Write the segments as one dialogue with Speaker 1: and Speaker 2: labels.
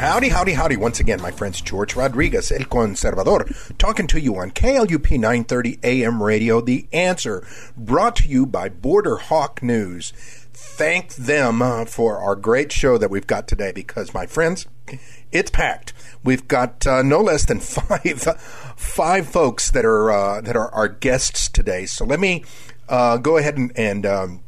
Speaker 1: Howdy, howdy, howdy. Once again, my friends, George Rodriguez, El Conservador, talking to you on KLUP 930 AM radio. The answer brought to you by Border Hawk News. Thank them uh, for our great show that we've got today because, my friends, it's packed. We've got uh, no less than five five folks that are uh, that are our guests today. So let me uh, go ahead and, and um,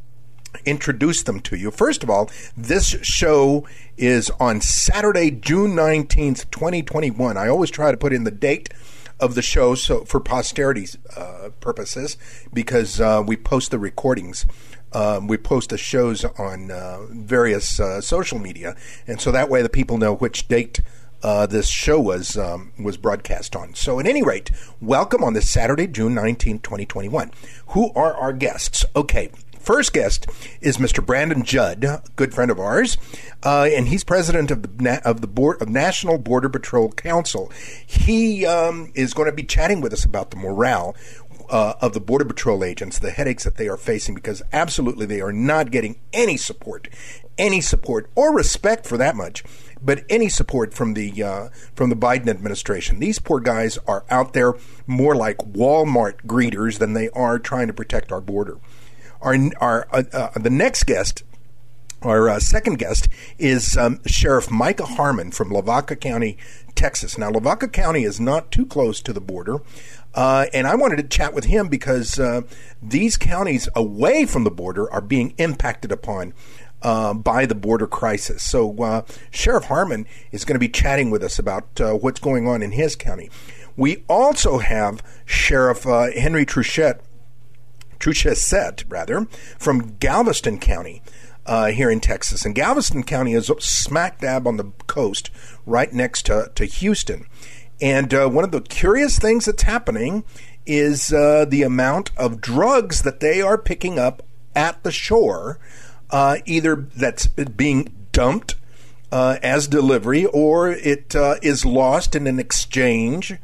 Speaker 1: introduce them to you. First of all, this show is on Saturday, June 19th, 2021. I always try to put in the date of the show so for posterity's uh, purposes because uh, we post the recordings. Um, we post the shows on uh, various uh, social media, and so that way the people know which date uh, this show was um, was broadcast on. So, at any rate, welcome on this Saturday, June 19, 2021. Who are our guests? Okay, First guest is Mr. Brandon Judd, a good friend of ours, uh, and he's president of the of the board of National Border Patrol Council. He um, is going to be chatting with us about the morale uh, of the Border Patrol agents, the headaches that they are facing, because absolutely they are not getting any support, any support or respect for that much, but any support from the uh, from the Biden administration. These poor guys are out there more like Walmart greeters than they are trying to protect our border. Our, our uh, uh, the next guest our uh, second guest is um, Sheriff Micah Harmon from Lavaca County, Texas. Now, Lavaca County is not too close to the border, uh, and I wanted to chat with him because uh, these counties away from the border are being impacted upon. Uh, by the border crisis. So, uh, Sheriff Harmon is going to be chatting with us about uh, what's going on in his county. We also have Sheriff Henry Truchette Trochesset, rather, from Galveston County. Uh, here in Texas. And Galveston County is smack dab on the coast, right next to, to Houston. And uh, one of the curious things that's happening is uh, the amount of drugs that they are picking up at the shore, uh, either that's being dumped uh, as delivery or it uh, is lost in an exchange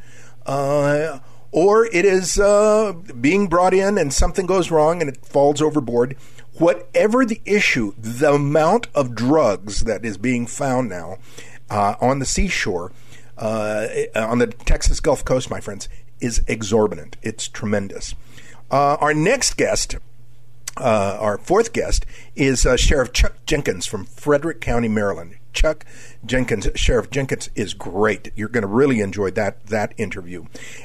Speaker 1: or it is uh, being brought in and something goes wrong and it falls overboard. Whatever the issue, the amount of drugs that is being found now uh, on the seashore, uh, on the Texas Gulf Coast, my friends, is exorbitant. It's tremendous. Uh, our next guest uh, our fourth guest is uh, Sheriff Chuck Jenkins from Frederick County, Maryland. Chuck Jenkins, Sheriff Jenkins is great. You're going to really enjoy that that interview.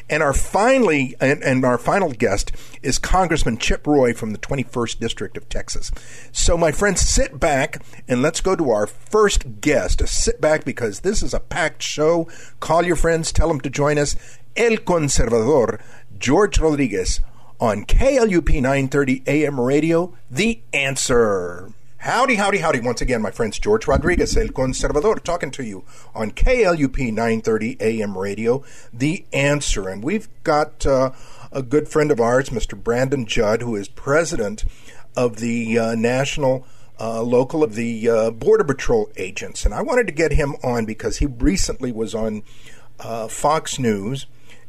Speaker 1: And our finally and, and, our final guest is Congressman Chip Roy from the 21st District of Texas. So my friends, sit back and let's go to our first guest. Sit back because this is a packed show. Call your friends, tell them to join us. El Conservador, George Rodriguez on KLUP 930 AM radio. The answer. Howdy, howdy, howdy. Once again, my friends, George Rodriguez, El Conservador, talking to you on KLUP 930 AM radio, The Answer. And we've got uh, a good friend of ours, Mr. Brandon Judd, who is president of the uh, National uh, Local of the uh, Border Patrol Agents. And I wanted to get him on because he recently was on uh, Fox News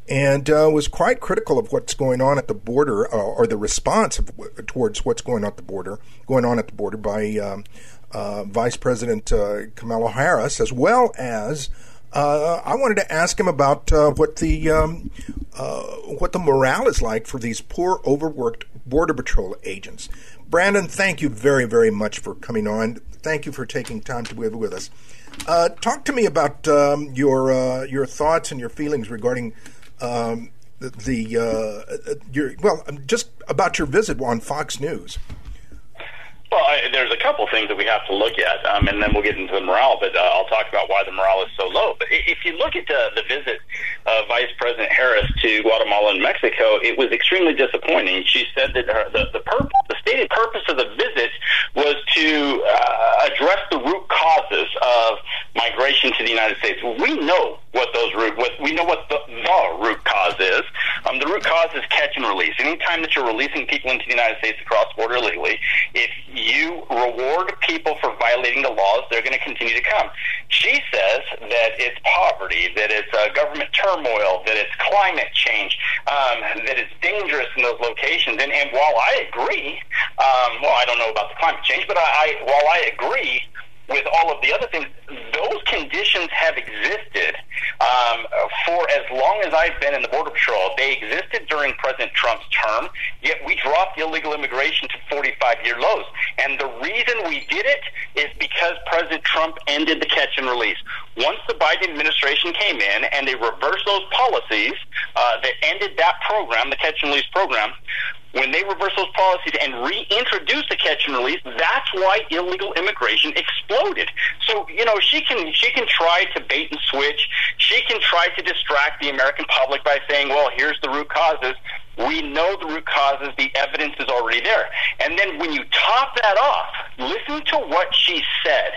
Speaker 1: and uh, was quite critical of what's going on at the border, uh, or the response of, towards what's going on at the border, going on at the border by um, uh, Vice President uh, Kamala Harris, as well as uh, I wanted to ask him about uh, what the um, what the morale is like for these poor, overworked border patrol agents. Brandon, thank you very, very much for coming on. Thank you for taking time to be with us. Talk to me about um, your your thoughts and your feelings regarding um, the, uh, your well, just about your visit on Fox News.
Speaker 2: Well, I, there's a couple things that we have to look at, um, and then we'll get into the morale. But uh, I'll talk about why the morale is so low. But if you look at the, the visit of Vice President Harris to Guatemala and Mexico, it was extremely disappointing. She said that her, the the, purpose, the stated purpose of the visit was to uh, address the root causes of migration to the United States. We know what those root what we know what the, the root cause is. Um, the root cause is catch and release. Anytime that you're releasing people into the United States across border illegally, if reward people for violating the laws, they're going to continue to come. She says that it's poverty, that it's uh, government turmoil, that it's climate change, um, that it's dangerous in those locations. And, and while I agree, um, well, I don't know about the climate change, but I, I while I agree with all of the other things, those conditions have existed um, for as long as I've been in the Border Patrol. They existed during President Trump's term, yet we dropped illegal immigration to 45 year lows. And the reason we did it is because President Trump ended the catch and release. Once the Biden administration came in and they reversed those policies uh, that ended that program, the catch and release program, when they reverse those policies and reintroduce the catch and release, that's why illegal immigration exploded. So, you know, she can she can try to bait and switch. She can try to distract the American public by saying, "Well, here's the root causes." We know the root causes. The evidence is already there. And then when you top that off, listen to what she said.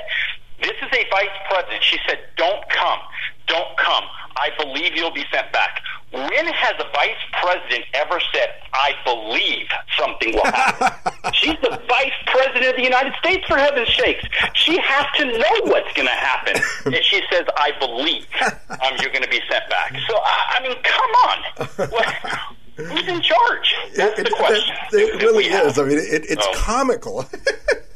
Speaker 2: This is a vice president. She said, "Don't come. Don't come. I believe you'll be sent back." When has a vice president ever said, I believe something will happen? She's the vice president of the United States, for heaven's sakes. She has to know what's going to happen. if she says, I believe um, you're going to be sent back. So, I, I mean, come on. Who's in charge? That's
Speaker 1: it,
Speaker 2: the question.
Speaker 1: It, it really is. I mean, it, it's oh. comical.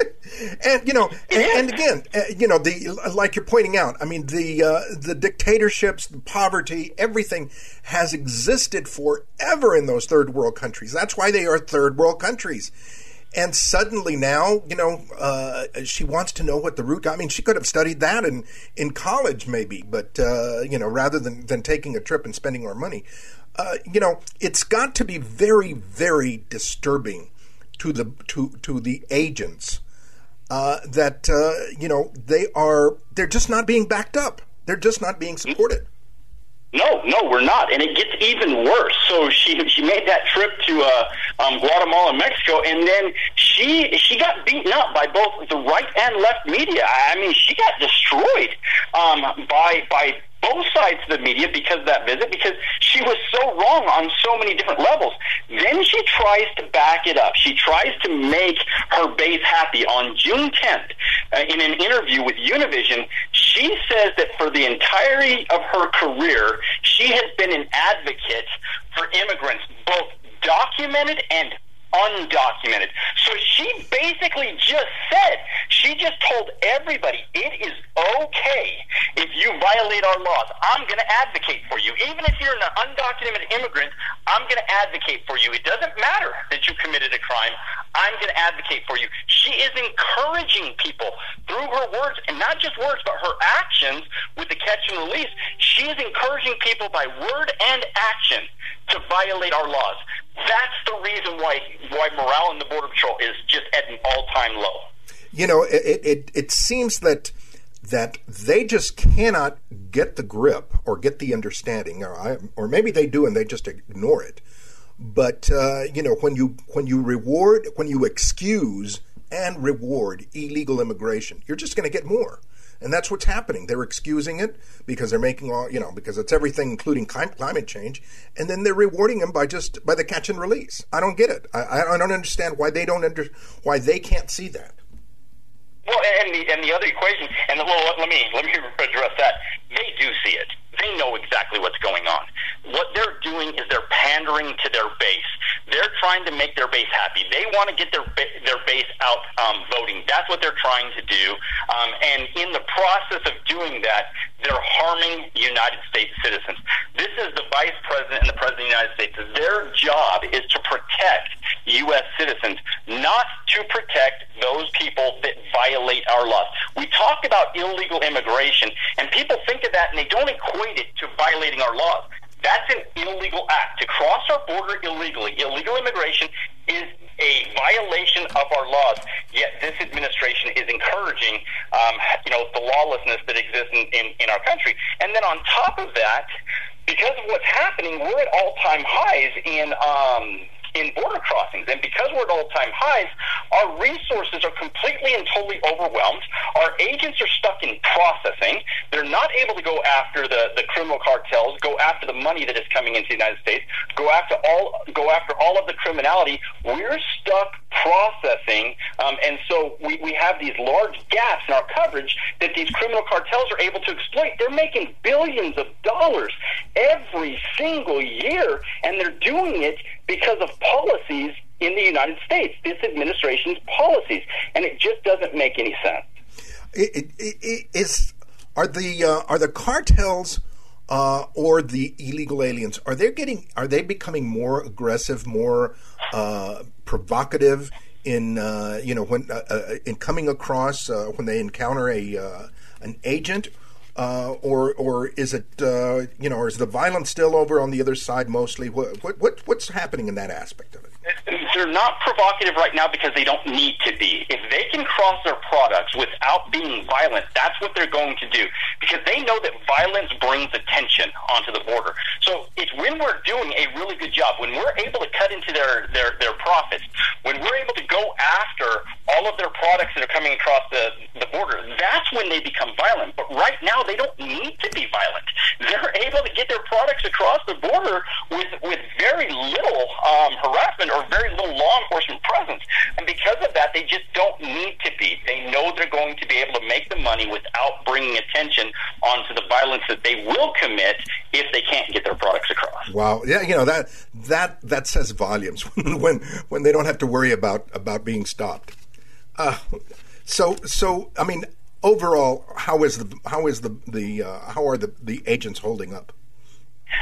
Speaker 1: and you know, and, and, again, uh, you know, the like you're pointing out. I mean, the uh, the dictatorships, the poverty, everything has existed forever in those third world countries. That's why they are third world countries. And suddenly now, you know, uh, she wants to know what the root. Got. I mean, she could have studied that in in college, maybe, but uh, you know, rather than than taking a trip and spending our money, uh, you know, it's got to be very, very disturbing to the to to the agents uh, that uh, you know they are they're just not being backed up. They're just not being supported.
Speaker 2: No, no, we're not, and it gets even worse. So she she made that trip to uh, um, Guatemala Mexico, and then she she got beaten up by both the right and left media. I mean, she got destroyed um, by by both sides of the media because of that visit because she was so wrong on so many different levels. Then she tries to back it up. She tries to make her base happy. On June 10th, uh, in an interview with Univision, she says that for the entirety of her career, she has been an advocate for immigrants, both documented and undocumented. So she basically just said, she just told everybody, it is okay if you violate our laws. I'm going to advocate for you. Even if you're an undocumented immigrant, I'm going to advocate for you. It doesn't matter that you committed a crime. I'm going to advocate for you. She is encouraging people through her words, and not just words, but her actions with the catch and release. She is encouraging people by word and action to violate our laws. That's the reason why why morale in the border patrol is just at an all time low.
Speaker 1: You know, it, it it seems that that they just cannot get the grip or get the understanding, or I, or maybe they do and they just ignore it. But uh, you know, when you when you reward, when you excuse and reward illegal immigration, you're just going to get more. And that's what's happening. They're excusing it because they're making all, you know, because it's everything, including climate change. And then they're rewarding them by just, by the catch and release. I don't get it. I, I don't understand why they don't under, why they can't see that.
Speaker 2: Well, and the, and the other equation, and well, let me, let me address that. They do see it. They know exactly what's going on. What they're doing is they're pandering to their base. They're trying to make their base happy. They want to get their their base out um, voting. That's what they're trying to do. Um, and in the process of doing that, they're harming United States citizens. This is the vice president and the president of the United States. Their job is to protect U.S. citizens, not to protect those people that violate our laws. We talk about illegal immigration, and people think of that and they don't equate it to violating our laws. That's an illegal act. To cross our border illegally, illegal immigration is a violation of our laws. Yet this administration is encouraging, um, you know, the lawlessness that exists in, in, in our country. And then on top of that, because of what's happening, we're at all-time highs in. Um, in border crossings. And because we're at all time highs, our resources are completely and totally overwhelmed. Our agents are stuck in processing. They're not able to go after the, the criminal cartels, go after the money that is coming into the United States, go after all go after all of the criminality. We're stuck processing, um, and so we, we have these large gaps in our coverage that these criminal cartels are able to exploit. They're making billions of dollars every single year, and they're doing it because of policies in the United States, this administration's policies, and it just doesn't make any sense.
Speaker 1: It, it, it, is are the uh, are the cartels uh, or the illegal aliens are they getting are they becoming more aggressive, more uh, provocative in uh, you know when uh, uh, in coming across when they encounter a an agent? or, or is it you know, or is the violence still over on the other side mostly? What, what, what's happening in that aspect of it?
Speaker 2: They're not provocative right now because they don't need to be. If they can cross their products without being violent, that's what they're going to do because they know that violence brings attention onto the border. So it's when we're doing a really good job, when we're able to cut into their, their, their profits, when we're able to go after all of their products that are coming across the, the border, that's when they become violent. But right now, they don't need to be violent. They're able to get their products across the border with, with very little um, harassment or very little law enforcement presence. And because of that, they just don't need to be. They know they're going to be able to make the money without bringing attention onto the violence that they will commit if they can't get their products across.
Speaker 1: Wow. Yeah, you know that that that says volumes when when they don't have to worry about about being stopped. Uh, so so I mean overall how is the how is the the uh, how are the the agents holding up?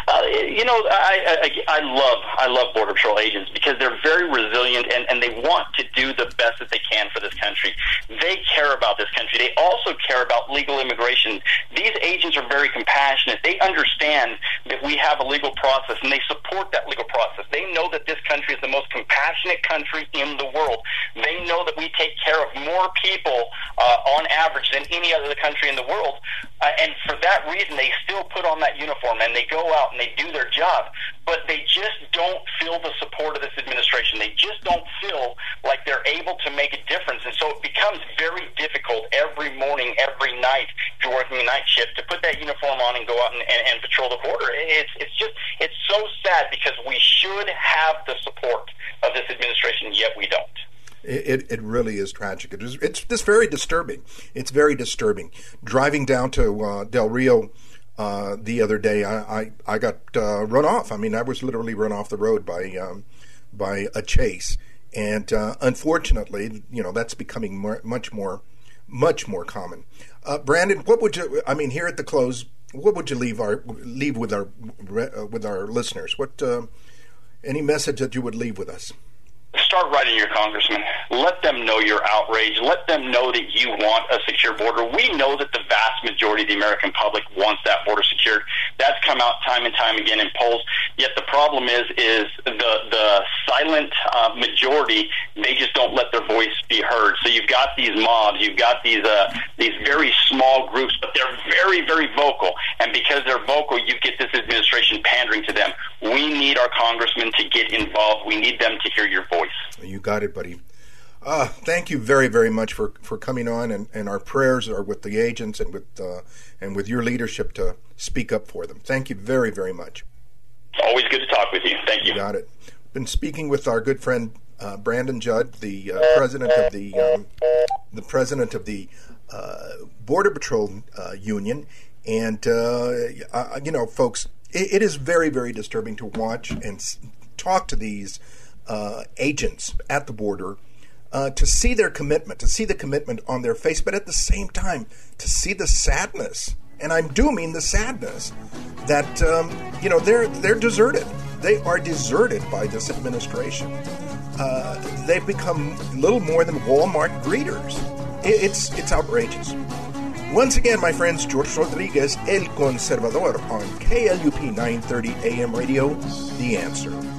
Speaker 2: Uh, you know, I, I I love I love border patrol agents because they're very resilient and and they want to do the best that they can for this country. They care about this country. They also care about legal immigration. These agents are very compassionate. They understand that we have a legal process and they support that legal process. They know that this country is the most compassionate country in the world. They know that we take care of more people uh, on average than any other country in the world. Uh, and for that reason, they still put on that uniform and they go out and they do their job. But they just don't feel the support of this administration. They just don't feel like they're able to make a difference. And so it becomes very difficult every morning, every night, if you're working a night shift, to put that uniform on and go out and, and, and patrol the border. It's, it's just, it's so sad because we should have the support of this administration, yet we don't.
Speaker 1: It, it really is tragic. It is, it's just very disturbing. It's very disturbing. Driving down to uh, Del Rio uh, the other day, I, I, I got uh, run off. I mean, I was literally run off the road by um, by a chase, and uh, unfortunately, you know, that's becoming more, much more much more common. Uh, Brandon, what would you? I mean, here at the close, what would you leave our leave with our uh, with our listeners? What any message that you would leave with us?
Speaker 2: Start writing your congressman. Let them know you're outraged. Let them know that you want a secure border. We know that the vast majority of the American public wants that border secured. That's come out time and time again in polls. Yet the problem is, is the the silent uh, majority. They just don't let their voice be heard. So you've got these mobs. You've got these uh, these very small groups, but they're very very vocal. And because they're vocal, you get this administration pandering to them. We need our congressmen to get involved. We need them to hear your voice.
Speaker 1: You got it, buddy. Uh, thank you very, very much for, for coming on, and, and our prayers are with the agents and with uh, and with your leadership to speak up for them. Thank you very, very much.
Speaker 2: Always good to talk with you. Thank you.
Speaker 1: you got it. Been speaking with our good friend uh, Brandon Judd, the uh, president of the um, the president of the uh, Border Patrol uh, Union, and you know, folks, it, it is very, very disturbing to watch and talk to these uh, agents at the border uh, to see their commitment, to see the commitment on their face, but at the same time, to see the sadness. And I'm dooming the sadness that um, you know they're they're deserted. They are deserted by this administration. Uh, they've become little more than Walmart greeters. It's it's outrageous. Once again, my friends, George Rodriguez, El Conservador, on KLUP 930 AM radio, The Answer.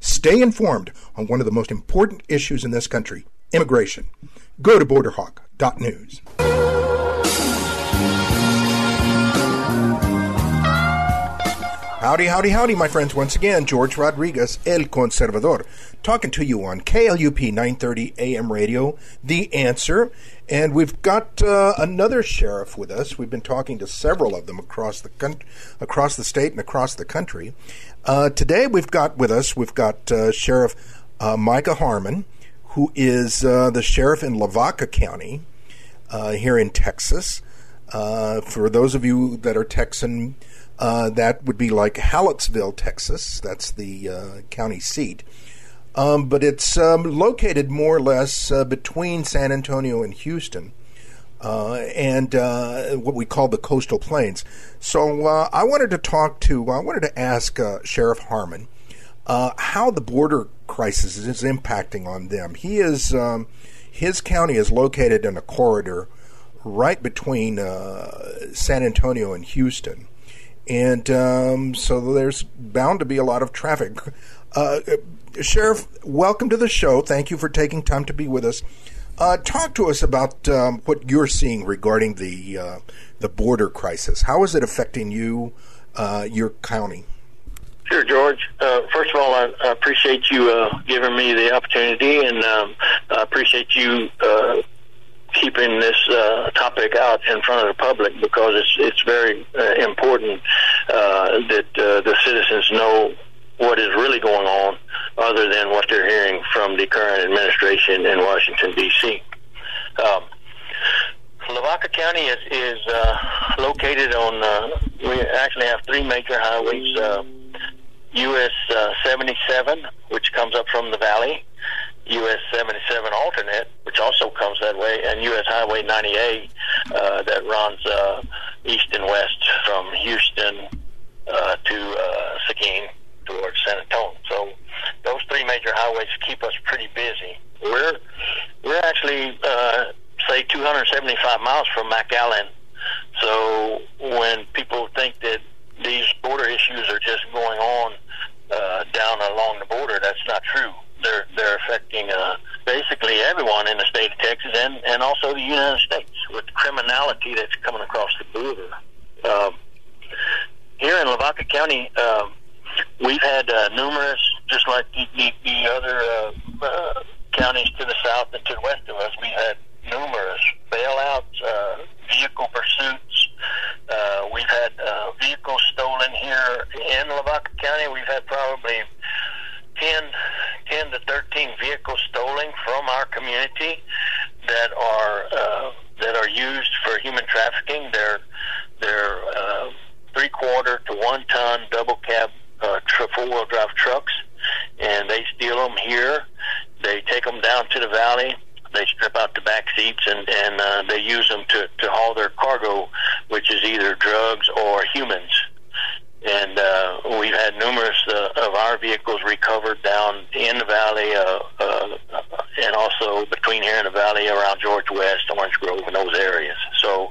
Speaker 1: Stay informed on one of the most important issues in this country immigration. Go to borderhawk.news. Howdy, howdy, howdy, my friends. Once again, George Rodriguez, El Conservador, talking to you on KLUP 930 AM radio, The Answer. And we've got uh, another sheriff with us. We've been talking to several of them across the con- across the state and across the country. Uh, today, we've got with us, we've got uh, Sheriff uh, Micah Harmon, who is uh, the sheriff in Lavaca County uh, here in Texas. for those of you that are Texan, uh, that would be like Hallettsville, Texas. That's the uh, county seat. Um, but it's um, located more or less uh, between San Antonio and Houston. Uh, and uh, what we call the coastal plains. So uh, I wanted to talk to, I wanted to ask Sheriff Harmon how the border crisis is impacting on them. He is, um, his county is located in a corridor right between San Antonio and Houston and um, so there's bound to be a lot of traffic. Uh, Sheriff, welcome to the show. Thank you for taking time to be with us. Uh, talk to us about um, what you're seeing regarding the uh, the border crisis. How is it affecting you, uh, your county?
Speaker 3: Sure, George. Uh, first of all, I, I appreciate you uh, giving me the opportunity, and um, I appreciate you keeping this uh, topic out in front of the public because it's it's very uh, important uh, that uh, the citizens know what is really going on, other than what they're hearing from the current administration in Washington D.C. Um, Lavaca County is is uh, located on. Uh, we actually have three major highways. Uh, US uh, 77, which comes up from the valley, US 77 alternate, which also comes that way, and US Highway 98 uh, that runs uh, east and west from Houston uh, to uh, Seguin towards San Antonio. So those three major highways keep us pretty busy. We're we're actually uh, say 275 miles from McAllen. So when people think that these border issues are just going on uh, down along the border, that's not true they're they're affecting uh, basically everyone in the state of Texas and and also the United States with criminality that's coming across the border. Um, here in Lavaca County, um, we've had uh, numerous, just like the, the, the other uh, uh, counties to the south and to the west of us, we've had numerous bailouts, uh, vehicle pursuits. Uh, we've had uh, vehicles stolen here in Lavaca County. We've had probably 10, 10 to 13 vehicles stolen from our community that are uh, that are used for human trafficking. They're they're uh, three quarter to one ton double cab uh, tr- four wheel drive trucks, and they steal them here. They take them down to the valley. They strip out the back seats and and uh, they use them to to haul their cargo, which is either drugs or humans and uh, we've had numerous uh, of our vehicles recovered down in the valley, uh, uh, and also between here and the valley around George West, Orange Grove, and those areas. So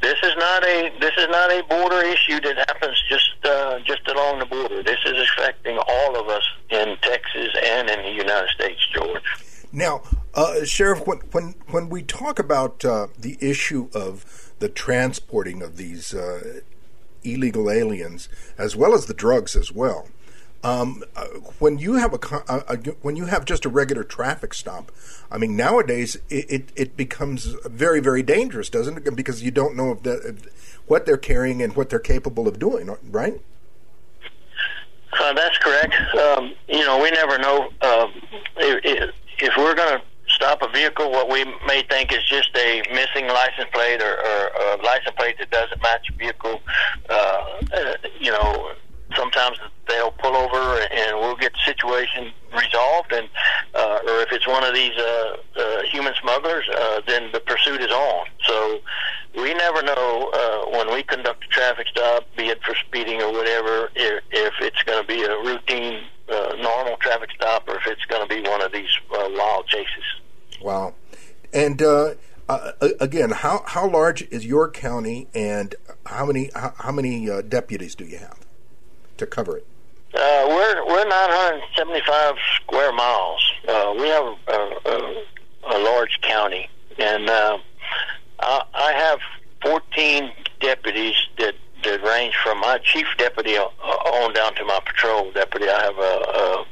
Speaker 3: this is not a this is not a border issue that happens just uh, just along the border. This is affecting all of us in Texas and in the United States, George.
Speaker 1: Now, uh, Sheriff, when when when we talk about uh, the issue of the transporting of these uh, illegal aliens, as well as the drugs as well. Um, uh, when you have a, a, a, when you have just a regular traffic stop, I mean nowadays it, it, it becomes very very dangerous, doesn't it? Because you don't know if, the, if what they're carrying and what they're capable of doing, right?
Speaker 3: Uh, that's correct. Um, you know, we never know uh, if, if we're going to stop a vehicle, what we may think is just a missing license plate or, or a license plate that doesn't match a vehicle. Uh, you know, sometimes they'll pull over and we'll get the situation resolved and uh, or if it's one of these uh, uh, human smugglers uh, then the pursuit is on so we never know uh, when we conduct a traffic stop be it for speeding or whatever if, if it's going to be a routine uh, normal traffic stop or if it's going to be one of these uh, wild chases
Speaker 1: wow and uh, uh, again, how how large is your county, and how many how, how many uh, deputies do you have? to cover it?
Speaker 3: Uh, we're we're 975 square miles. Uh, we have a, a, a large county, and uh, I, I have 14 deputies that that range from my chief deputy on down to my patrol deputy. I have a,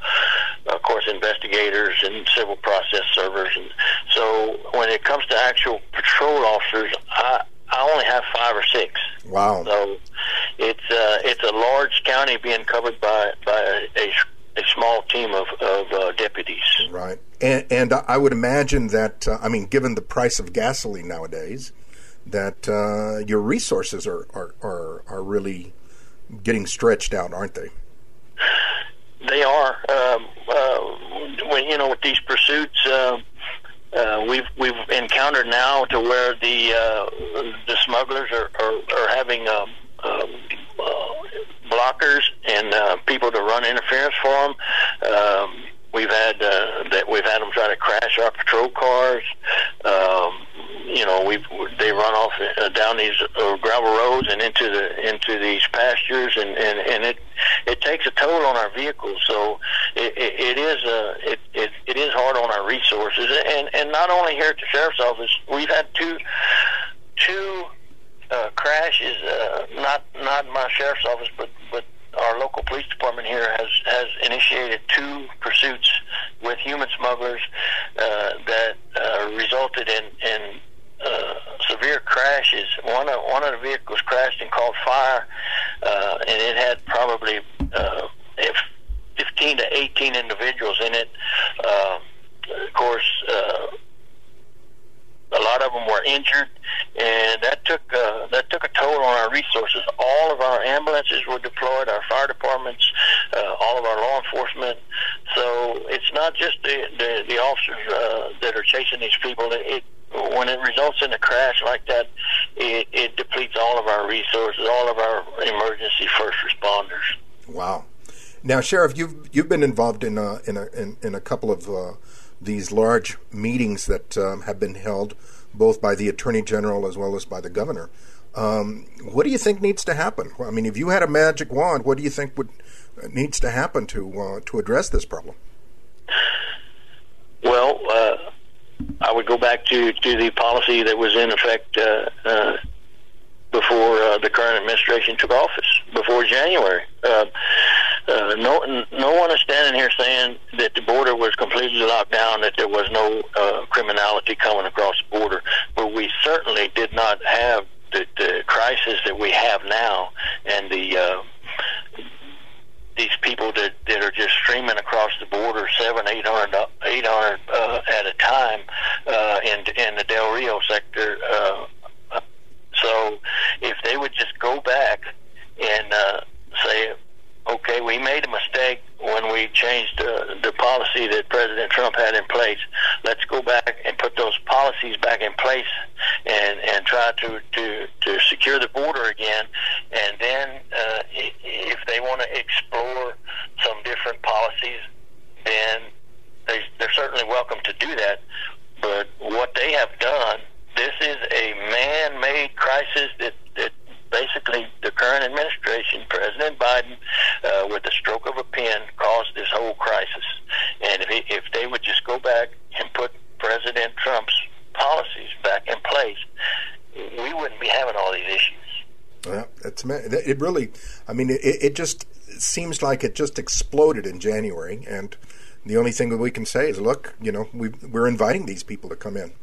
Speaker 3: a, of course investigators and civil process servers, and so when it comes to actual patrol officers, I I only have five or six.
Speaker 1: Wow.
Speaker 3: So it's uh, it's a large county being covered by by a, a small team of, of uh, deputies.
Speaker 1: Right. And, and I would imagine that uh, I mean, given the price of gasoline nowadays, that uh, your resources are, are are are really getting stretched out, aren't they?
Speaker 3: They are. Um, uh, when you know with these pursuits. Uh, uh, we've we've encountered now to where the uh, the smugglers are are, are having um, uh, blockers and uh, people to run interference for them. Um, we've had uh, that we've had them try to crash our patrol cars. Um, you know, we they run off uh, down these uh, gravel roads and into the into these pastures, and and and it it takes a toll on our vehicles. So it, it, it is a it, it it is hard on our resources, and and not only here at the sheriff's office, we've had two two uh, crashes. Uh, not not my sheriff's office, but but our local police department here has has initiated two pursuits with human smugglers uh, that uh, resulted in in uh, severe crashes. One of one of the vehicles crashed and caught fire, uh, and it had probably uh, 15 to 18 individuals in it. Uh, of course. Uh, a lot of them were injured, and that took uh, that took a toll on our resources. All of our ambulances were deployed, our fire departments, uh, all of our law enforcement. So it's not just the the, the officers uh, that are chasing these people. It when it results in a crash like that, it, it depletes all of our resources, all of our emergency first responders.
Speaker 1: Wow. Now, Sheriff, you've you've been involved in a in a in, in a couple of uh, these large meetings that um, have been held, both by the Attorney General as well as by the Governor. Um, what do you think needs to happen? I mean, if you had a magic wand, what do you think would uh, needs to happen to uh, to address this problem?
Speaker 3: Well, uh, I would go back to, to the policy that was in effect uh, uh, before uh, the current administration took office, before January. Uh, no, no one is standing here saying that the border was completely locked down, that there was no uh, criminality coming across the border, but we certainly did not have the, the crisis that we have now, and the uh, these people that that are just streaming across the border, seven, eight hundred, eight hundred uh, at a time uh, in in the Del Rio sector. Uh, so, if they would just go back and uh, say, okay, we made a mistake when we changed uh, the policy that President Trump had in place. Let's go back and put those policies back in place and and try to to to secure the border again. And then, uh, if they want to explore some different policies, then they, they're certainly welcome to do that. But what they have done, this is a man-made crisis that that basically the current administration, President Biden, uh, with the stroke of a pen, caused this whole crisis. And if, he, if they would just go back and put President Trump's policies back in place, we wouldn't be having all these issues.
Speaker 1: Well, It's it really. I mean, it, it just seems like it just exploded in January, and the only thing that we can say is, look, you know, we we're inviting these people to come in,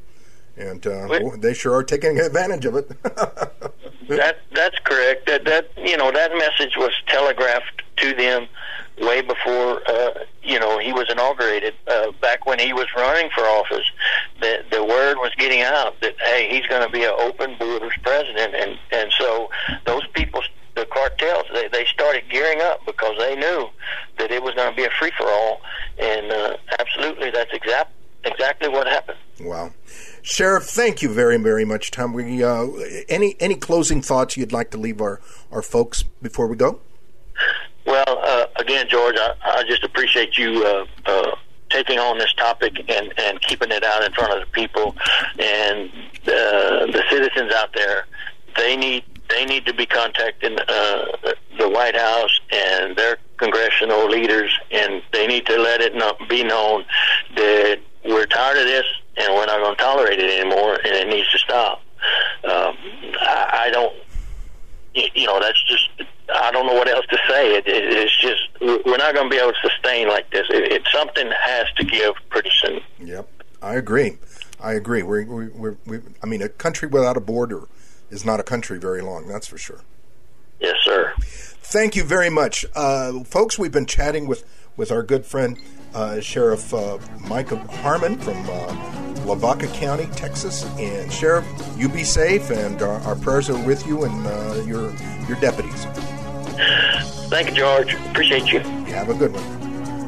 Speaker 1: and uh, they sure are taking advantage of it.
Speaker 3: that that's correct. That that you know that message was telegraphed to them way before uh, you know he was inaugurated. Uh, back when he was running for office, the the word was getting out that hey, he's going to be an open borders president, and and so those people, the cartels, they they started gearing up because they knew that it was going to be a free for all, and uh, absolutely, that's exact exactly what happened.
Speaker 1: Wow. Sheriff, thank you very, very much, Tom. We, uh, any any closing thoughts you'd like to leave our, our folks before we go?
Speaker 3: Well, uh, again, George, I, I just appreciate you uh, uh, taking on this topic and, and keeping it out in front of the people and the, the citizens out there. They need they need to be contacting uh, the White House and their congressional leaders, and they need to let it not be known that we're tired of this and we're not going to tolerate it anymore, and it needs to stop. Um, I, I don't, you know, that's just I don't know what else to say. It, it, it's just we're not going to be able to sustain like this. It, it, something has to give pretty soon.
Speaker 1: Yep, I agree. I agree. We're, we're, we're, I mean, a country without a border is not a country very long. That's for sure.
Speaker 3: Yes, sir.
Speaker 1: Thank you very much, uh, folks. We've been chatting with with our good friend uh, Sheriff uh, Micah Harmon from uh, Lavaca County, Texas. And Sheriff, you be safe, and our, our prayers are with you and uh, your your deputies.
Speaker 3: Thank you, George. Appreciate you.
Speaker 1: You have a good one.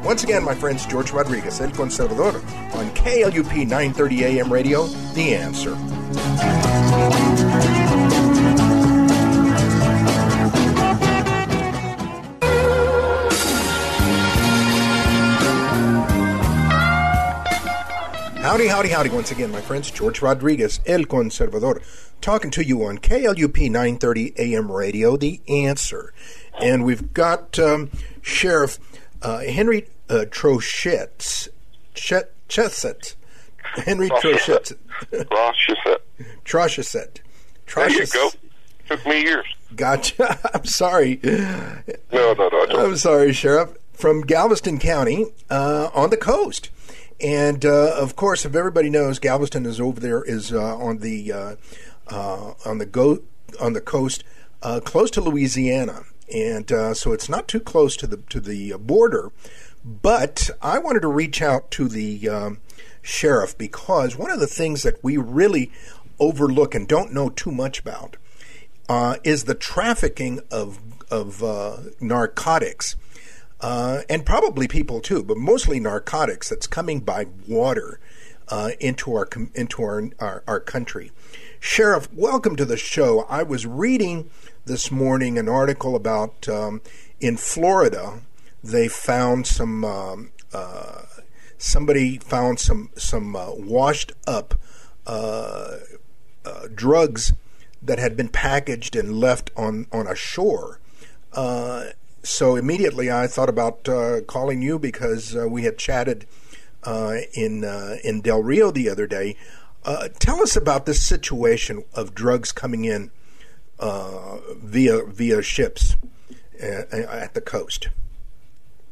Speaker 1: Once again, my friends, George Rodriguez, El Conservador, on KLUP 930 AM radio, The Answer. Howdy, howdy, howdy, once again, my friends. George Rodriguez, El Conservador, talking to you on KLUP 930 AM radio, The Answer. And we've got um, Sheriff uh, Henry uh, Trochette. Chesset. Henry Trochette.
Speaker 4: Trochette.
Speaker 1: Trochette.
Speaker 4: There you go. Took me years.
Speaker 1: Gotcha. I'm sorry.
Speaker 4: No, no, no.
Speaker 1: I'm sorry, Sheriff. From Galveston County uh, on the coast. And uh, of course, if everybody knows, Galveston is over there, is uh, on the uh, uh on the go on the coast, uh, close to Louisiana, and uh, so it's not too close to the to the border. But I wanted to reach out to the um, sheriff because one of the things that we really overlook and don't know too much about is the trafficking of of narcotics uh, and probably people too, but mostly narcotics that's coming by water uh, into our into our, our, our country. Sheriff, welcome to the show. I was reading this morning an article about um, in Florida they found some um, uh, somebody found some some uh, washed up uh, uh, drugs that had been packaged and left on on a shore. Uh, so immediately I thought about uh, calling you because uh, we had chatted uh, in uh, in Del Rio the other day. Uh, tell us about this situation of drugs coming in via via ships at, at, the coast.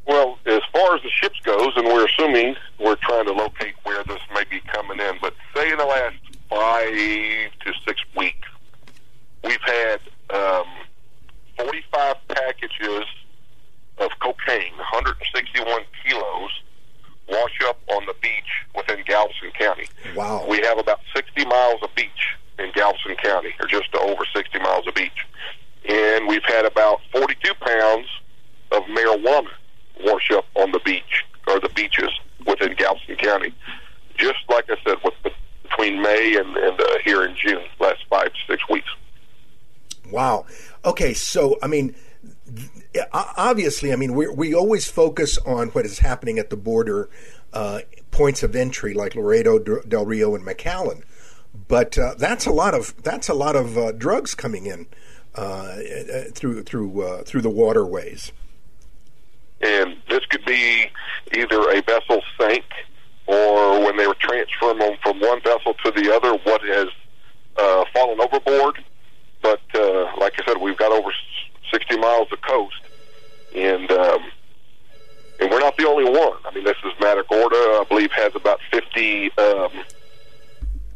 Speaker 4: Well, as far as the ships goes, and we're assuming we're trying to locate where this may be coming in, but say in the last five to six weeks, we've had um, 45 packages of cocaine, 161 kilos, wash up on the beach within Galveston County.
Speaker 1: Wow.
Speaker 4: We have about 60 miles of beach in Galveston County, or just over 60 miles of beach. And we've had about 42 pounds of marijuana wash up on the beach, or the beaches within Galveston County. Just like I said, with the, between May and, and uh, here in June, last five to six weeks.
Speaker 1: Wow. Okay, so, I mean, obviously, I mean, we we always focus on what is happening at the border uh, points of entry like Laredo, Del Rio, and McAllen, but uh, that's a lot of that's a lot of uh, drugs coming in uh, through through uh, through the waterways.
Speaker 4: And this could be either a vessel sank, or when they were transferring them from one vessel to the other, what has uh, fallen overboard. But like I said, we've got over 60 miles of coast, and um, and we're not the only one. I mean, this is Matagorda, I believe, has about 50 um,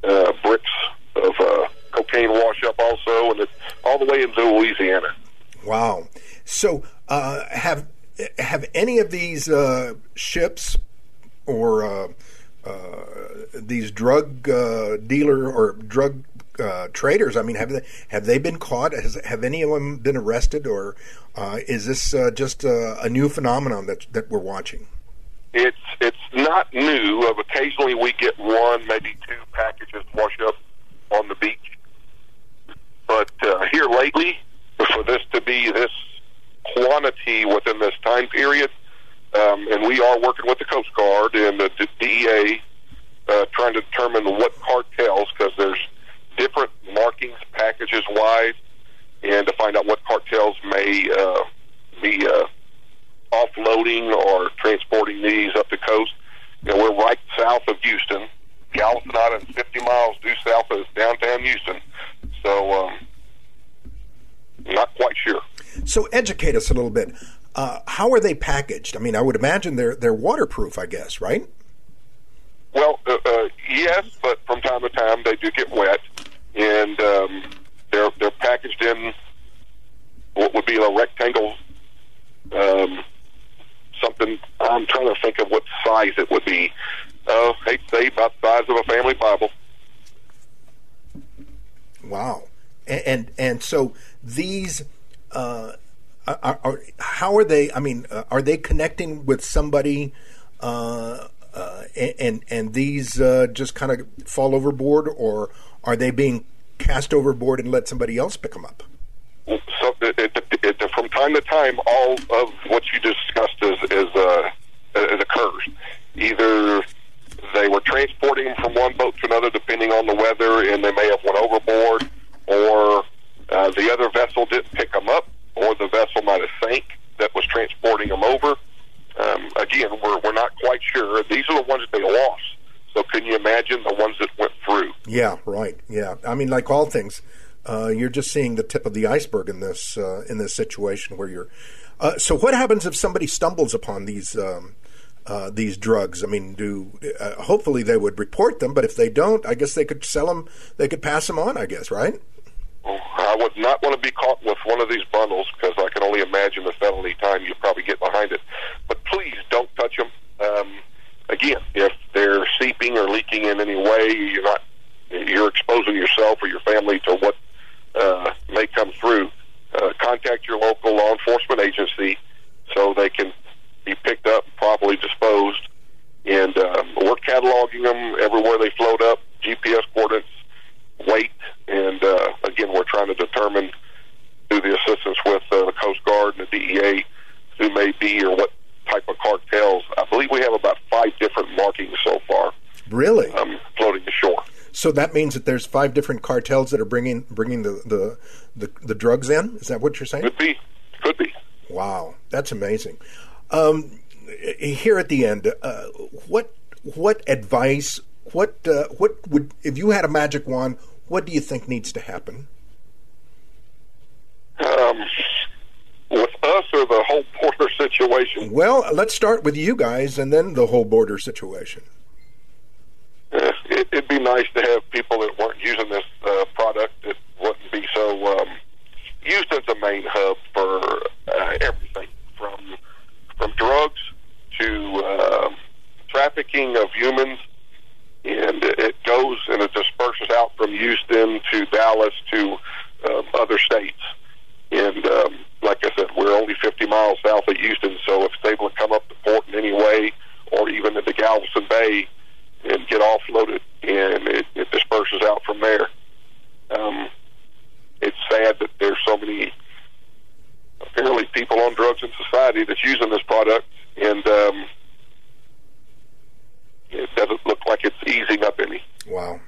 Speaker 4: uh, bricks of uh, cocaine wash up also, and it's all the way into Louisiana.
Speaker 1: Wow. So, uh, have have any of these uh, ships or uh, uh, these drug dealer or drug uh, traders? I mean, have they have they been caught? Has, have any of them been arrested, or uh, is this uh, just a new phenomenon that that we're watching?
Speaker 4: It's it's not new. Occasionally we get one, maybe two packages wash up on the beach, but uh, here lately, for this to be this quantity within this time period, um, and we are working with the Coast Guard and the D- DEA, uh, trying to determine what cartels, because there's different markings, packages wise, and to find out what cartels may uh, be uh, offloading or transporting these up the coast. You know, we're right south of Houston. Galveston Island, 50 miles due south of downtown Houston. So, um, not quite sure.
Speaker 1: So, educate us a little bit. Uh, how are they packaged? I mean, I would imagine they're they're waterproof. I guess, right?
Speaker 4: Well, uh, uh, yes, but from time to time they do get wet, and um, they're they're packaged in what would be a rectangle, um, something. I'm trying to think of what size it would be. Uh, I'd say about the size of a family Bible.
Speaker 1: Wow, and and, and so these. Uh, are, are, how are they? I mean, uh, are they connecting with somebody, uh, uh, and and these uh, just kind of fall overboard, or are they being cast overboard and let somebody else pick them up?
Speaker 4: So, it, it, it, from time to time, all of what you discussed is is, uh, is occurs. Either they were transporting them from one boat to another, depending on the weather, and they may have went overboard, or uh, the other vessel didn't pick them up, or the vessel might have sank that was transporting them over. Um, again, we're we're not quite sure. These are the ones that they lost. So can you imagine the ones that went through?
Speaker 1: Yeah, right. Yeah, I mean, like all things, uh, you're just seeing the tip of the iceberg in this uh, in this situation where you're. Uh, so, what happens if somebody stumbles upon these um, uh, these drugs? I mean, do uh, hopefully they would report them, but if they don't, I guess they could sell them. They could pass them on. I guess, right?
Speaker 4: I would not want to be caught with one of these bundles because I can only imagine the felony time you probably get behind it. But please don't touch them. Um, again, if they're seeping or leaking in any way, you're not you're exposing yourself or your family to what uh, may come through. Uh, contact your local law enforcement agency so they can be picked up and properly disposed. And um, we're cataloging them everywhere they float up, GPS coordinates, weight, and uh, again, we're trying to determine through the assistance with uh, the Coast Guard and the DEA who may be or what type of cartels. I believe we have about five different markings so far.
Speaker 1: Really?
Speaker 4: Um, floating ashore.
Speaker 1: So that means that there's five different cartels that are bringing bringing the the, the, the drugs in. Is that what you're saying?
Speaker 4: Could be. Could be.
Speaker 1: Wow, that's amazing. Um, here at the end, uh, what what advice? What uh, what would if you had a magic wand? What do you think needs to happen?
Speaker 4: Um, with us or the whole border situation?
Speaker 1: Well, let's start with you guys, and then the whole border situation.
Speaker 4: Uh, it, it'd be nice to have people that weren't using this uh, product that wouldn't be so um, used as a main hub for uh, everything from from drugs to uh, trafficking of humans, and it goes and it disperses out from Houston to Dallas to um, other states. And um, like I said, we're only 50 miles south of Houston, so if it's able to come up the port in any way, or even into Galveston Bay, and get offloaded, and it, it disperses out from there. Um, it's sad that there's so many apparently people on drugs in society that's using this product, and um, it doesn't look like it's easing up any.
Speaker 1: Wow,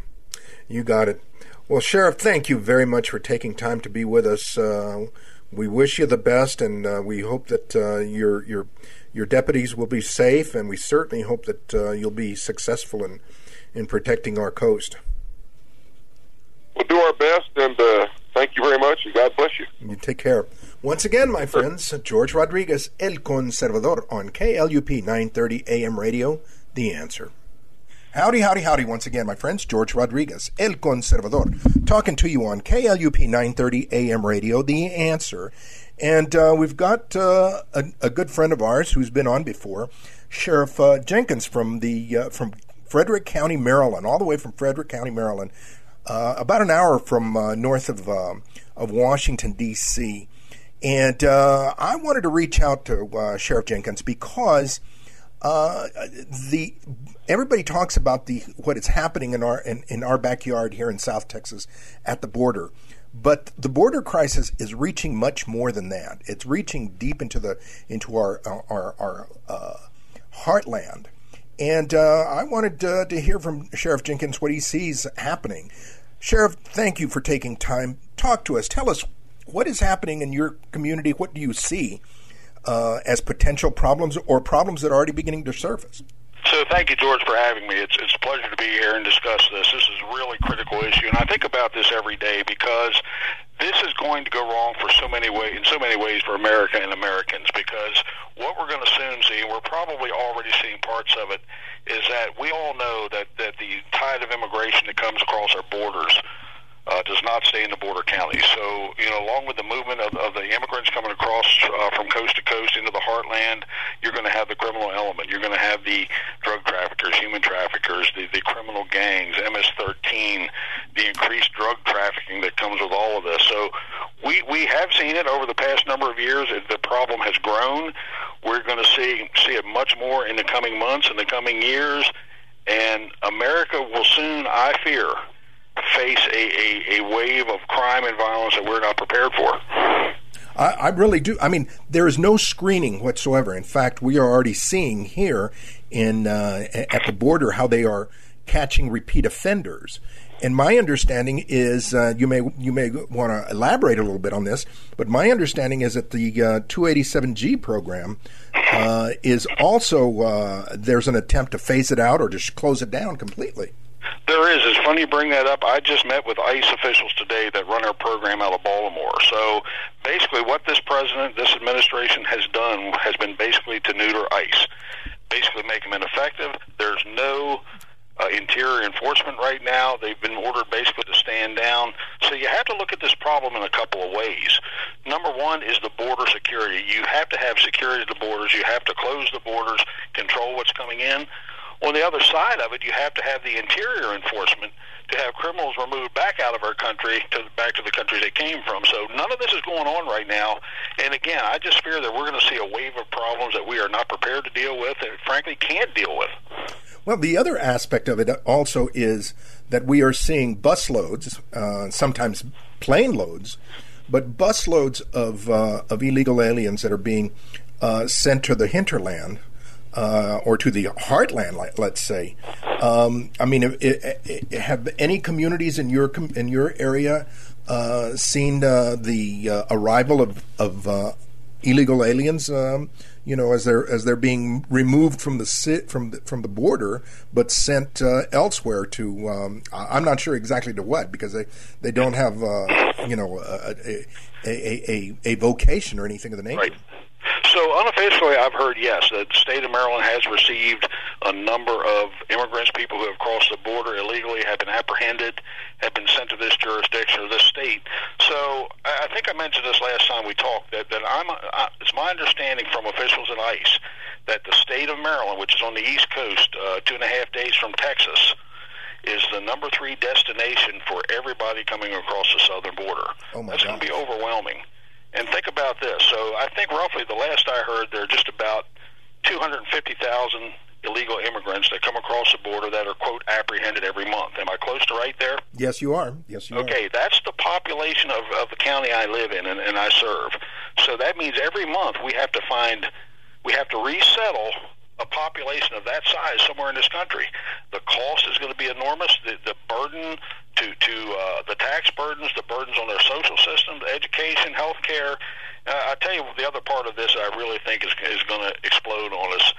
Speaker 1: you got it. Well, Sheriff, thank you very much for taking time to be with us. Uh, we wish you the best, and uh, we hope that uh, your your your deputies will be safe, and we certainly hope that uh, you'll be successful in in protecting our coast.
Speaker 4: We'll do our best, and uh, thank you very much, and God bless you.
Speaker 1: You take care. Once again, my friends, George Rodriguez, El Conservador, on KLUP 930 AM radio, The Answer. Howdy, howdy, howdy, once again, my friends. George Rodriguez, El Conservador, talking to you on KLUP 930 AM radio, The Answer. And uh, we've got uh, a, a, good friend of ours who's been on before, Sheriff uh, Jenkins from the uh, from Frederick County, Maryland, all the way from Frederick County, Maryland, uh, about an hour from uh, north of of Washington D.C. And I wanted to reach out to Sheriff Jenkins because uh, the everybody talks about the what is happening in our in, in our backyard here in South Texas at the border. But the border crisis is reaching much more than that. It's reaching deep into the into our our, our uh, heartland, and uh, I wanted uh, to hear from Sheriff Jenkins what he sees happening. Sheriff, thank you for taking time. Talk to us. Tell us what is happening in your community? What do you see uh, as potential problems or problems that are already beginning to surface?
Speaker 5: So thank you, George, for having me. It's, it's a pleasure to be here and discuss this. This is a really critical issue, and I think about this every day because this is going to go wrong for so many ways, in so many ways for America and Americans. Because what we're going to soon see, and we're probably already seeing parts of it, is that we all know that that the tide of immigration that comes across our borders uh, does not stay in the border counties. So, you know, along with the movement of, of the immigrants coming across uh, from coast to coast into the heartland, you're going to have the criminal element. You're going to have the drug traffickers, human traffickers, the, the criminal gangs, MS-13, the increased drug trafficking that comes with all of this. So we, we have seen it over the past number of years. The problem has grown. We're going to see, see it much more in the coming months, in the coming years. And America will soon, I fear, face a, a, a wave of crime and violence that we're not prepared for.
Speaker 1: I, I, really do. I mean, there is no screening whatsoever. In fact, we are already seeing here in uh, at the border how they are catching repeat offenders. And my understanding is uh, you may you may want to elaborate a little bit on this, but my understanding is that the uh, 287G program uh, is also uh, there's an attempt to phase it out or just close it down completely.
Speaker 5: There is. It's funny you bring that up. I just met with ICE officials today that run our program out of Baltimore. So basically, what this president, this administration has done has been basically to neuter ICE, basically make them ineffective. There's no uh, interior enforcement right now. They've been ordered basically to stand down. So you have to look at this problem in a couple of ways. Number one is the border security. You have to have security at the borders. You have to close the borders, control what's coming in. On the other side of it, you have to have the interior enforcement to have criminals removed back out of our country to back to the countries they came from. So none of this is going on right now. And again, I just fear that we're going to see a wave of problems that we are not prepared to deal with and frankly can't deal with.
Speaker 1: Well, the other aspect of it also is that we are seeing busloads, uh, sometimes plane loads, but busloads of uh, of illegal aliens that are being uh, sent to the hinterland uh, or to the heartland, let's say. Um, I mean, it, it, it, have any communities in your in your area uh, seen uh, the uh, arrival of, of uh, illegal aliens? Um, you know, as they're as they're being removed from the sit from the, from the border, but sent elsewhere to. Um, I'm not sure exactly to what because they they don't have you know a a, a, a, a vocation or anything of the nature.
Speaker 5: Right. So unofficially, I've heard yes, that the state of Maryland has received a number of immigrants, people who have crossed the border illegally, have been apprehended, have been sent to this jurisdiction or this state. So I think I mentioned this last time we talked that that I'm I, it's my understanding from officials at ICE that the state of Maryland, which is on the East Coast, uh, two and a half days from Texas, is the number three destination for everybody coming across the southern border.
Speaker 1: Oh
Speaker 5: That's
Speaker 1: going
Speaker 5: to be overwhelming. And think about this. So I think roughly the last I heard, there are just about 250,000 illegal immigrants that come across the border that are quote apprehended every month. Am I close to right there?
Speaker 1: Yes, you are. Yes, you
Speaker 5: okay,
Speaker 1: are.
Speaker 5: Okay, that's the population of, of the county I live in and, and I serve. So that means every month we have to find, we have to resettle a population of that size somewhere in this country. The cost is going to be enormous. The, the burden to to uh, the tax burdens, the burdens on their social systems, education, health care. Uh, I tell you, the other part of this I really think is is going to explode on us.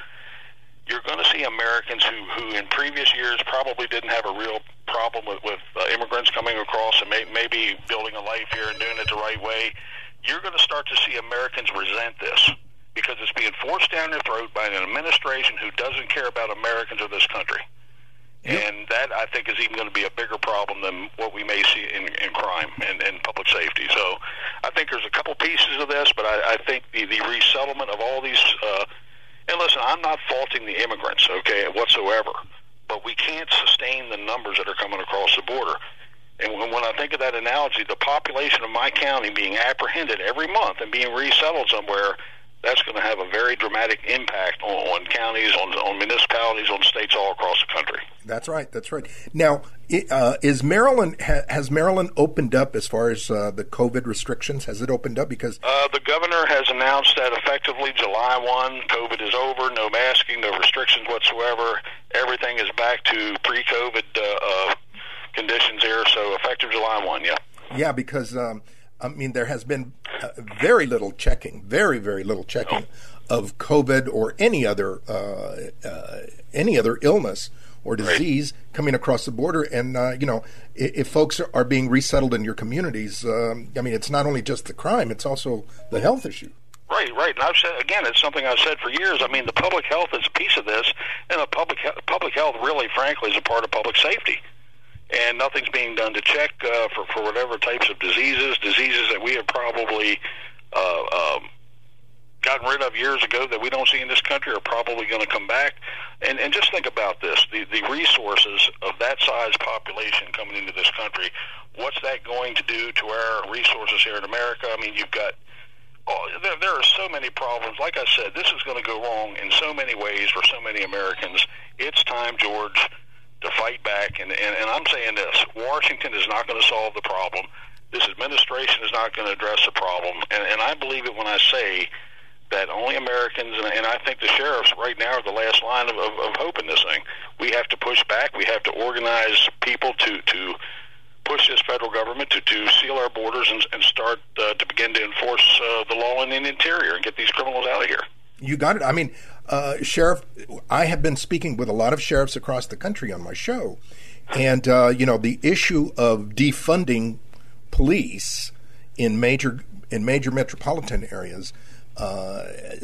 Speaker 5: You're going to see Americans who, who in previous years probably didn't have a real problem with, with uh, immigrants coming across and may, maybe building a life here and doing it the right way you're going to start to see Americans resent this because it's being forced down their throat by an administration who doesn't care about Americans or this country. And that, I think, is even going to be a bigger problem than what we may see in, in crime and, and public safety. So I think there's a couple pieces of this, but I, I think the, the resettlement of all these. Uh, and listen, I'm not faulting the immigrants, okay, whatsoever, but we can't sustain the numbers that are coming across the border. And when I think of that analogy, the population of my county being apprehended every month and being resettled somewhere that's going to have a very dramatic impact on, on counties, on, on, municipalities, on states all across the country.
Speaker 1: That's right. That's right. Now, uh, is Maryland ha, has Maryland opened up as far as uh, the COVID restrictions? Has it opened up? Because
Speaker 5: uh, the governor has announced that effectively July one, COVID is over. No masking, no restrictions whatsoever. Everything is back to pre-COVID uh, uh, conditions here. So effective July one. Yeah.
Speaker 1: Yeah, because. Um, I mean, there has been uh, very little checking, very very little checking of COVID or any other uh, uh, any other illness or disease right. coming across the border. And uh, you know, if, if, folks are being resettled in your communities, um, I mean, it's not only just the crime; it's also the health issue.
Speaker 5: Right, right. And I've said again, it's something I've said for years. I mean, the public health is a piece of this, and the public public health really, frankly, is a part of public safety and nothing's being done to check uh, for for whatever types of diseases, diseases that we have probably uh, um, gotten rid of years ago that we don't see in this country are probably going to come back. And and just think about this: the the resources of that size population coming into this country. What's that going to do to our resources here in America? I mean, you've got Oh, there, there are so many problems. Like I said, this is going to go wrong in so many ways for so many Americans. It's time, George, to fight back. And, and, and I'm saying this Washington is not going to solve the problem. This administration is not going to address the problem. And, and I believe it when I say that only Americans, and, and I think the sheriffs right now are the last line of, of, of hope in this thing. We have to push back. We have to organize people to, to push this federal government to, to seal our borders and, and start uh, to begin to enforce uh, the law in the interior and get these criminals out of here.
Speaker 1: You got it. I mean, uh, Sheriff, I have been speaking with a lot of sheriffs across the country on my show, and uh, you know the issue of defunding police in major in major metropolitan areas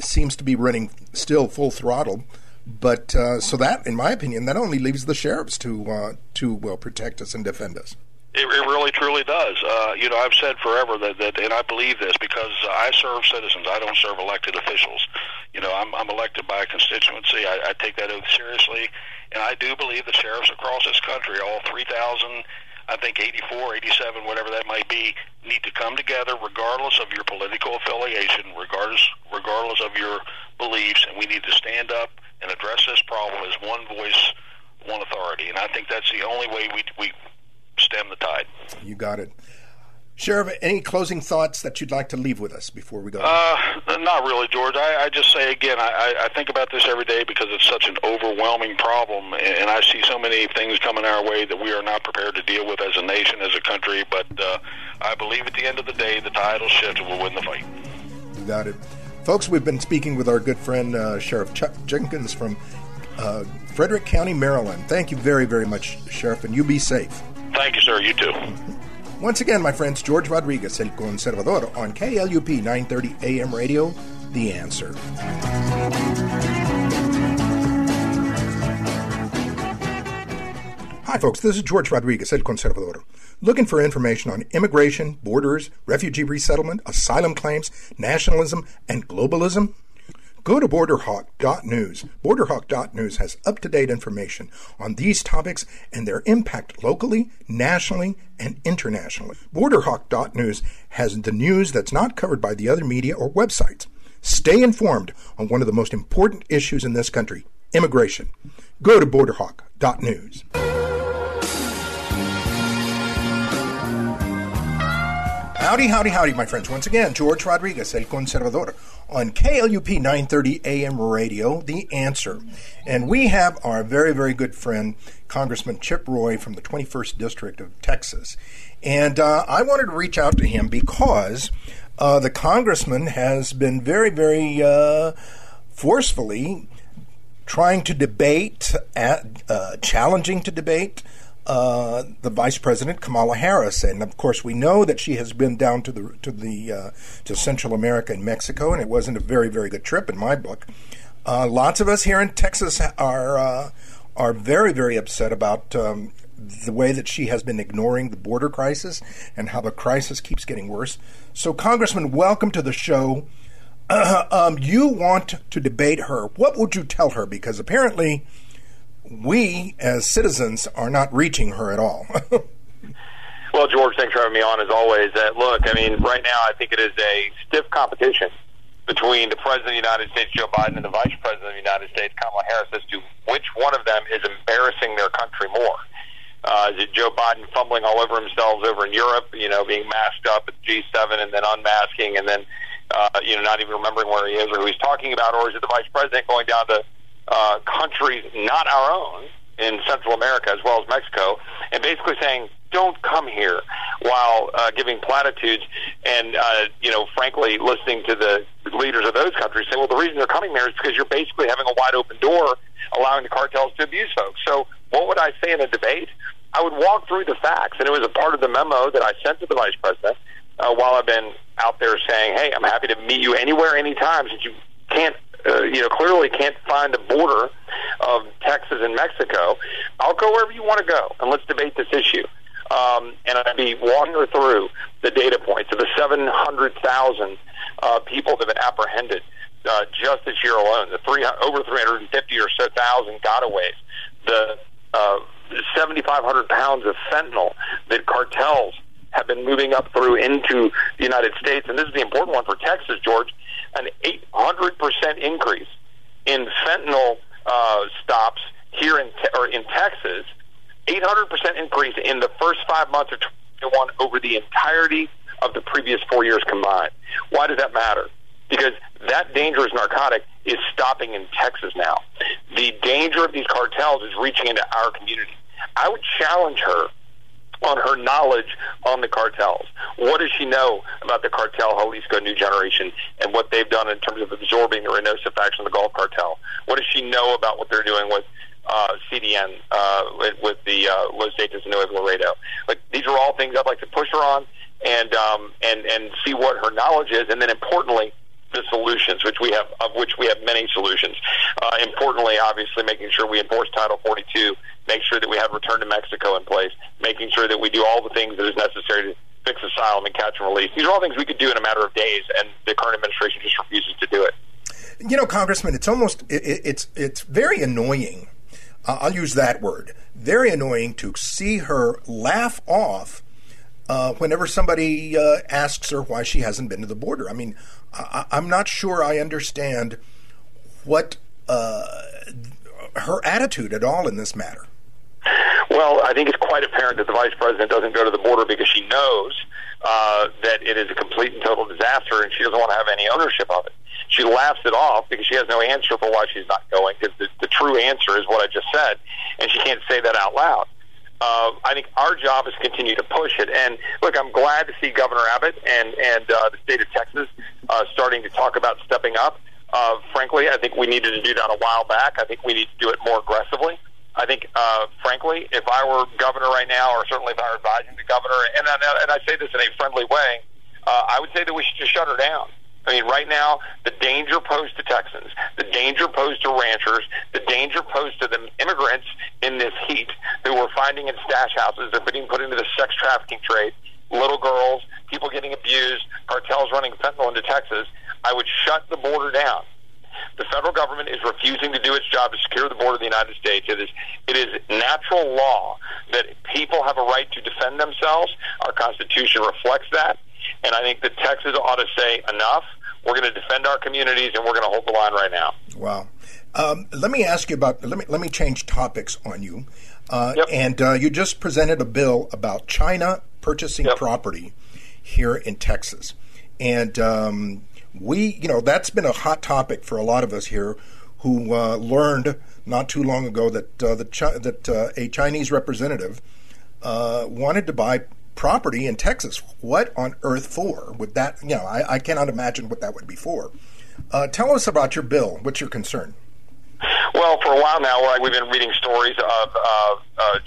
Speaker 1: seems to be running still full throttle. But uh, so that, in my opinion, that only leaves the sheriffs to uh, to well protect us and defend us.
Speaker 5: It, it really, truly does. Uh, you know, I've said forever that, that, and I believe this because I serve citizens. I don't serve elected officials. You know, I'm, I'm elected by a constituency. I, I take that oath seriously, and I do believe the sheriffs across this country, all 3,000, I think 84, 87, whatever that might be, need to come together, regardless of your political affiliation, regardless regardless of your beliefs, and we need to stand up and address this problem as one voice, one authority. And I think that's the only way we we stem the tide.
Speaker 1: You got it. Sheriff, any closing thoughts that you'd like to leave with us before we go?
Speaker 5: Uh, not really, George. I, I just say again, I, I think about this every day because it's such an overwhelming problem, and I see so many things coming our way that we are not prepared to deal with as a nation, as a country. But uh, I believe at the end of the day, the tide will shift and we'll win the fight.
Speaker 1: You got it. Folks, we've been speaking with our good friend uh, Sheriff Chuck Jenkins from uh, Frederick County, Maryland. Thank you very, very much, Sheriff, and you be safe.
Speaker 5: Thank you, sir. You too.
Speaker 1: Once again, my friends, George Rodriguez, El Conservador, on KLUP 930 AM radio, The Answer. Hi, folks. This is George Rodriguez, El Conservador. Looking for information on immigration, borders, refugee resettlement, asylum claims, nationalism, and globalism? Go to borderhawk.news. Borderhawk.news has up to date information on these topics and their impact locally, nationally, and internationally. Borderhawk.news has the news that's not covered by the other media or websites. Stay informed on one of the most important issues in this country immigration. Go to borderhawk.news. Howdy, howdy, howdy, my friends. Once again, George Rodriguez, El Conservador, on KLUP 930 AM radio, The Answer. And we have our very, very good friend, Congressman Chip Roy from the 21st District of Texas. And uh, I wanted to reach out to him because uh, the congressman has been very, very uh, forcefully trying to debate, at, uh, challenging to debate uh, the Vice President Kamala Harris, and of course we know that she has been down to the to the uh, to Central America and Mexico, and it wasn't a very very good trip in my book. Uh, lots of us here in Texas are uh, are very very upset about um, the way that she has been ignoring the border crisis and how the crisis keeps getting worse. So, Congressman, welcome to the show. um, you want to debate her. What would you tell her? Because apparently we as citizens are not reaching her at all.
Speaker 6: well, George, thanks for having me on as always. Uh, look, I mean, right now I think it is a stiff competition between the President of the United States, Joe Biden, and the Vice President of the United States, Kamala Harris, as to which one of them is embarrassing their country more. Uh, is it Joe Biden fumbling all over himself over in Europe, you know, being masked up at G7 and then unmasking and then, uh, you know, not even remembering where he is or who he's talking about, or is it the Vice President going down to uh, countries not our own in Central America as well as Mexico, and basically saying, "Don't come here," while uh, giving platitudes and uh, you know, frankly, listening to the leaders of those countries say, "Well, the reason they're coming there is because you're basically having a wide open door, allowing the cartels to abuse folks." So, what would I say in a debate? I would walk through the facts, and it was a part of the memo that I sent to the vice president uh, while I've been out there saying, "Hey, I'm happy to meet you anywhere, anytime, since you can't uh, you know, clearly can't find the border of Texas and Mexico, I'll go wherever you want to go, and let's debate this issue. Um, and I'd be her through the data points of the 700,000 uh, people that have been apprehended uh, just this year alone, the three, over 350 or so thousand gotaways, the uh, 7,500 pounds of fentanyl that cartels have been moving up through into the United States. And this is the important one for Texas, George an 800% increase in fentanyl uh, stops here in te- or in Texas, 800% increase in the first five months of 2021 over the entirety of the previous four years combined. Why does that matter? Because that dangerous narcotic is stopping in Texas now. The danger of these cartels is reaching into our community. I would challenge her on her knowledge on the cartels. What does she know about the cartel Jalisco New Generation and what they've done in terms of absorbing the Reynosa faction of the Gulf Cartel? What does she know about what they're doing with uh, CDN, uh, with, the uh, Los Zetas and Nuevo Laredo? Like these are all things I'd like to push her on and um, and and see what her knowledge is, and then importantly the solutions, which we have, of which we have many solutions. Uh, importantly, obviously, making sure we enforce Title 42, make sure that we have return to Mexico in place, making sure that we do all the things that is necessary to fix asylum and catch and release. These are all things we could do in a matter of days, and the current administration just refuses to do it.
Speaker 1: You know, Congressman, it's almost it, it's it's very annoying. Uh, I'll use that word. Very annoying to see her laugh off uh, whenever somebody uh, asks her why she hasn't been to the border. I mean, I, am not sure I understand what uh, her attitude at all in this matter.
Speaker 6: Well, I think it's quite apparent that the vice president doesn't go to the border because she knows uh, that it is a complete and total disaster, and she doesn't want to have any ownership of it. She laughs it off because she has no answer for why she's not going. Because the, the true answer is what I just said, and she can't say that out loud. Uh, I think our job is to continue to push it. And look, I'm glad to see Governor Abbott and and uh, the state of Texas uh, starting to talk about stepping up. Uh, frankly, I think we needed to do that a while back. I think we need to do it more aggressively. I think, uh, frankly, if I were governor right now, or certainly if I were advising the governor, and I, and I say this in a friendly way, uh, I would say that we should just shut her down. I mean, right now, the danger posed to Texans, the danger posed to ranchers, the danger posed to the immigrants in this heat who we're finding in stash houses, they're being put into the sex trafficking trade, little girls, people getting abused, cartels running fentanyl into Texas. I would shut the border down. The federal government is refusing to do its job to secure the border of the United States. It is it is natural law that people have a right to defend themselves. Our Constitution reflects that. And I think that Texas ought to say enough. We're going to defend our communities, and we're going to hold the line right now.
Speaker 1: Wow. Um, let me ask you about. Let me let me change topics on you. Uh,
Speaker 6: yep.
Speaker 1: And uh, you just presented a bill about China purchasing
Speaker 6: yep.
Speaker 1: property here in Texas, and um, we, you know, that's been a hot topic for a lot of us here who uh, learned not too long ago that uh, the Chi- that uh, a Chinese representative uh, wanted to buy property in Texas. What on earth for? Would that, you know, I, I cannot imagine what that would be for. Uh, tell us about your bill. What's your concern?
Speaker 6: Well, for a while now, we've been reading stories of uh,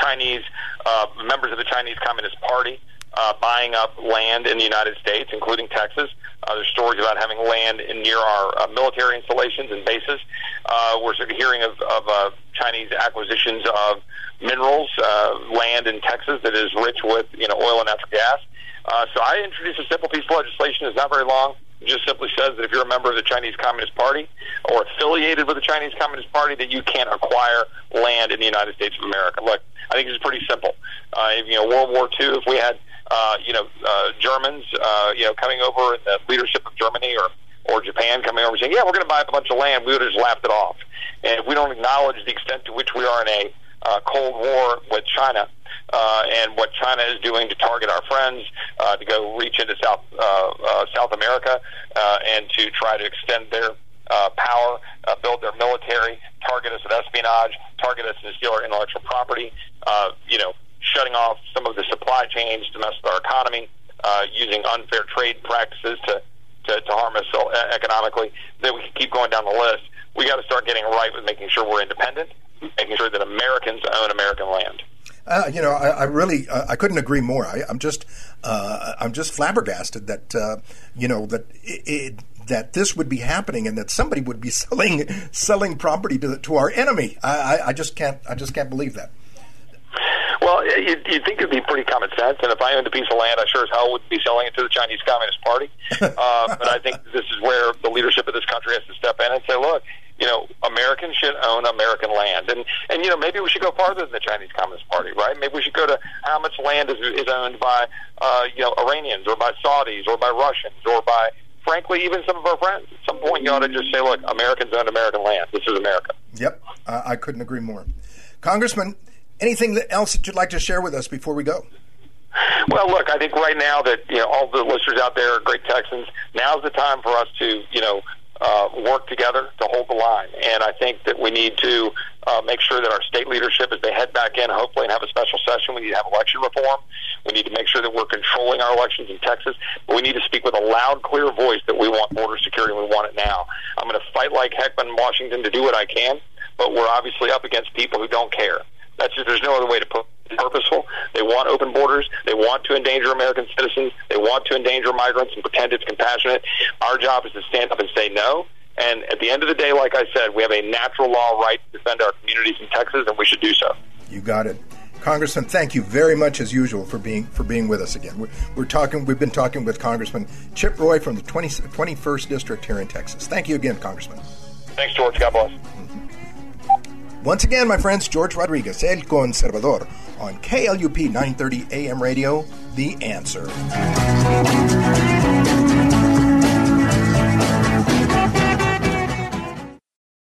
Speaker 6: Chinese uh, members of the Chinese Communist Party uh, buying up land in the United States, including Texas. Uh, there's stories about having land in, near our uh, military installations and bases. Uh, we're sort of hearing of, of uh, Chinese acquisitions of minerals, uh, land in Texas that is rich with you know oil and natural gas. Uh, so I introduced a simple piece of legislation. It's not very long. It just simply says that if you're a member of the Chinese Communist Party or affiliated with the Chinese Communist Party, that you can't acquire land in the United States of America. Look, I think it's pretty simple. Uh, you know, World War II, if we had uh, you know, uh, Germans, uh, you know, coming over in the leadership of Germany or or Japan coming over saying, "Yeah, we're going to buy up a bunch of land," we would have just laughed it off. And if we don't acknowledge the extent to which we are in a uh, Cold War with China uh, and what China is doing to target our friends, uh, to go reach into South uh, uh, South America, uh, and to try to extend their uh, power, uh, build their military, target us with espionage, target us and steal our intellectual property. Uh, you know, shutting off some of the supply chains to mess with our economy, uh, using unfair trade practices to, to, to harm us uh, economically, then we can keep going down the list. We got to start getting right with making sure we're independent, making sure that Americans own American land.
Speaker 1: Uh, you know, I, I really uh, I couldn't agree more. I, I'm just uh, I'm just flabbergasted that uh, you know that it, it, that this would be happening and that somebody would be selling selling property to to our enemy. I, I, I just can't I just can't believe that.
Speaker 6: Well, you'd, you'd think it'd be pretty common sense, and if I owned a piece of land, I sure as hell wouldn't be selling it to the Chinese Communist Party. uh, but I think this is where the leadership of this country has to step in and say, look, you know, Americans should own American land, and and you know maybe we should go farther than the Chinese Communist Party, right? Maybe we should go to how much land is, is owned by uh, you know Iranians or by Saudis or by Russians or by frankly even some of our friends. At some point, you ought to just say, look, Americans own American land. This is America.
Speaker 1: Yep, uh, I couldn't agree more, Congressman. Anything else that you'd like to share with us before we go?
Speaker 6: Well, look, I think right now that you know all the listeners out there are great Texans. Now's the time for us to you know uh, work together to hold the line, and I think that we need to uh, make sure that our state leadership, as they head back in, hopefully, and have a special session, we need to have election reform. We need to make sure that we're controlling our elections in Texas, but we need to speak with a loud, clear voice that we want border security and we want it now. I'm going to fight like heck in Washington to do what I can, but we're obviously up against people who don't care. That's just, there's no other way to put it. Purposeful. They want open borders. They want to endanger American citizens. They want to endanger migrants and pretend it's compassionate. Our job is to stand up and say no. And at the end of the day, like I said, we have a natural law right to defend our communities in Texas, and we should do so.
Speaker 1: You got it. Congressman, thank you very much as usual for being for being with us again. We're, we're talking. We've been talking with Congressman Chip Roy from the 20, 21st District here in Texas. Thank you again, Congressman.
Speaker 6: Thanks, George. God bless.
Speaker 1: Once again, my friends, George Rodriguez, El Conservador, on KLUP 930 AM radio, The Answer.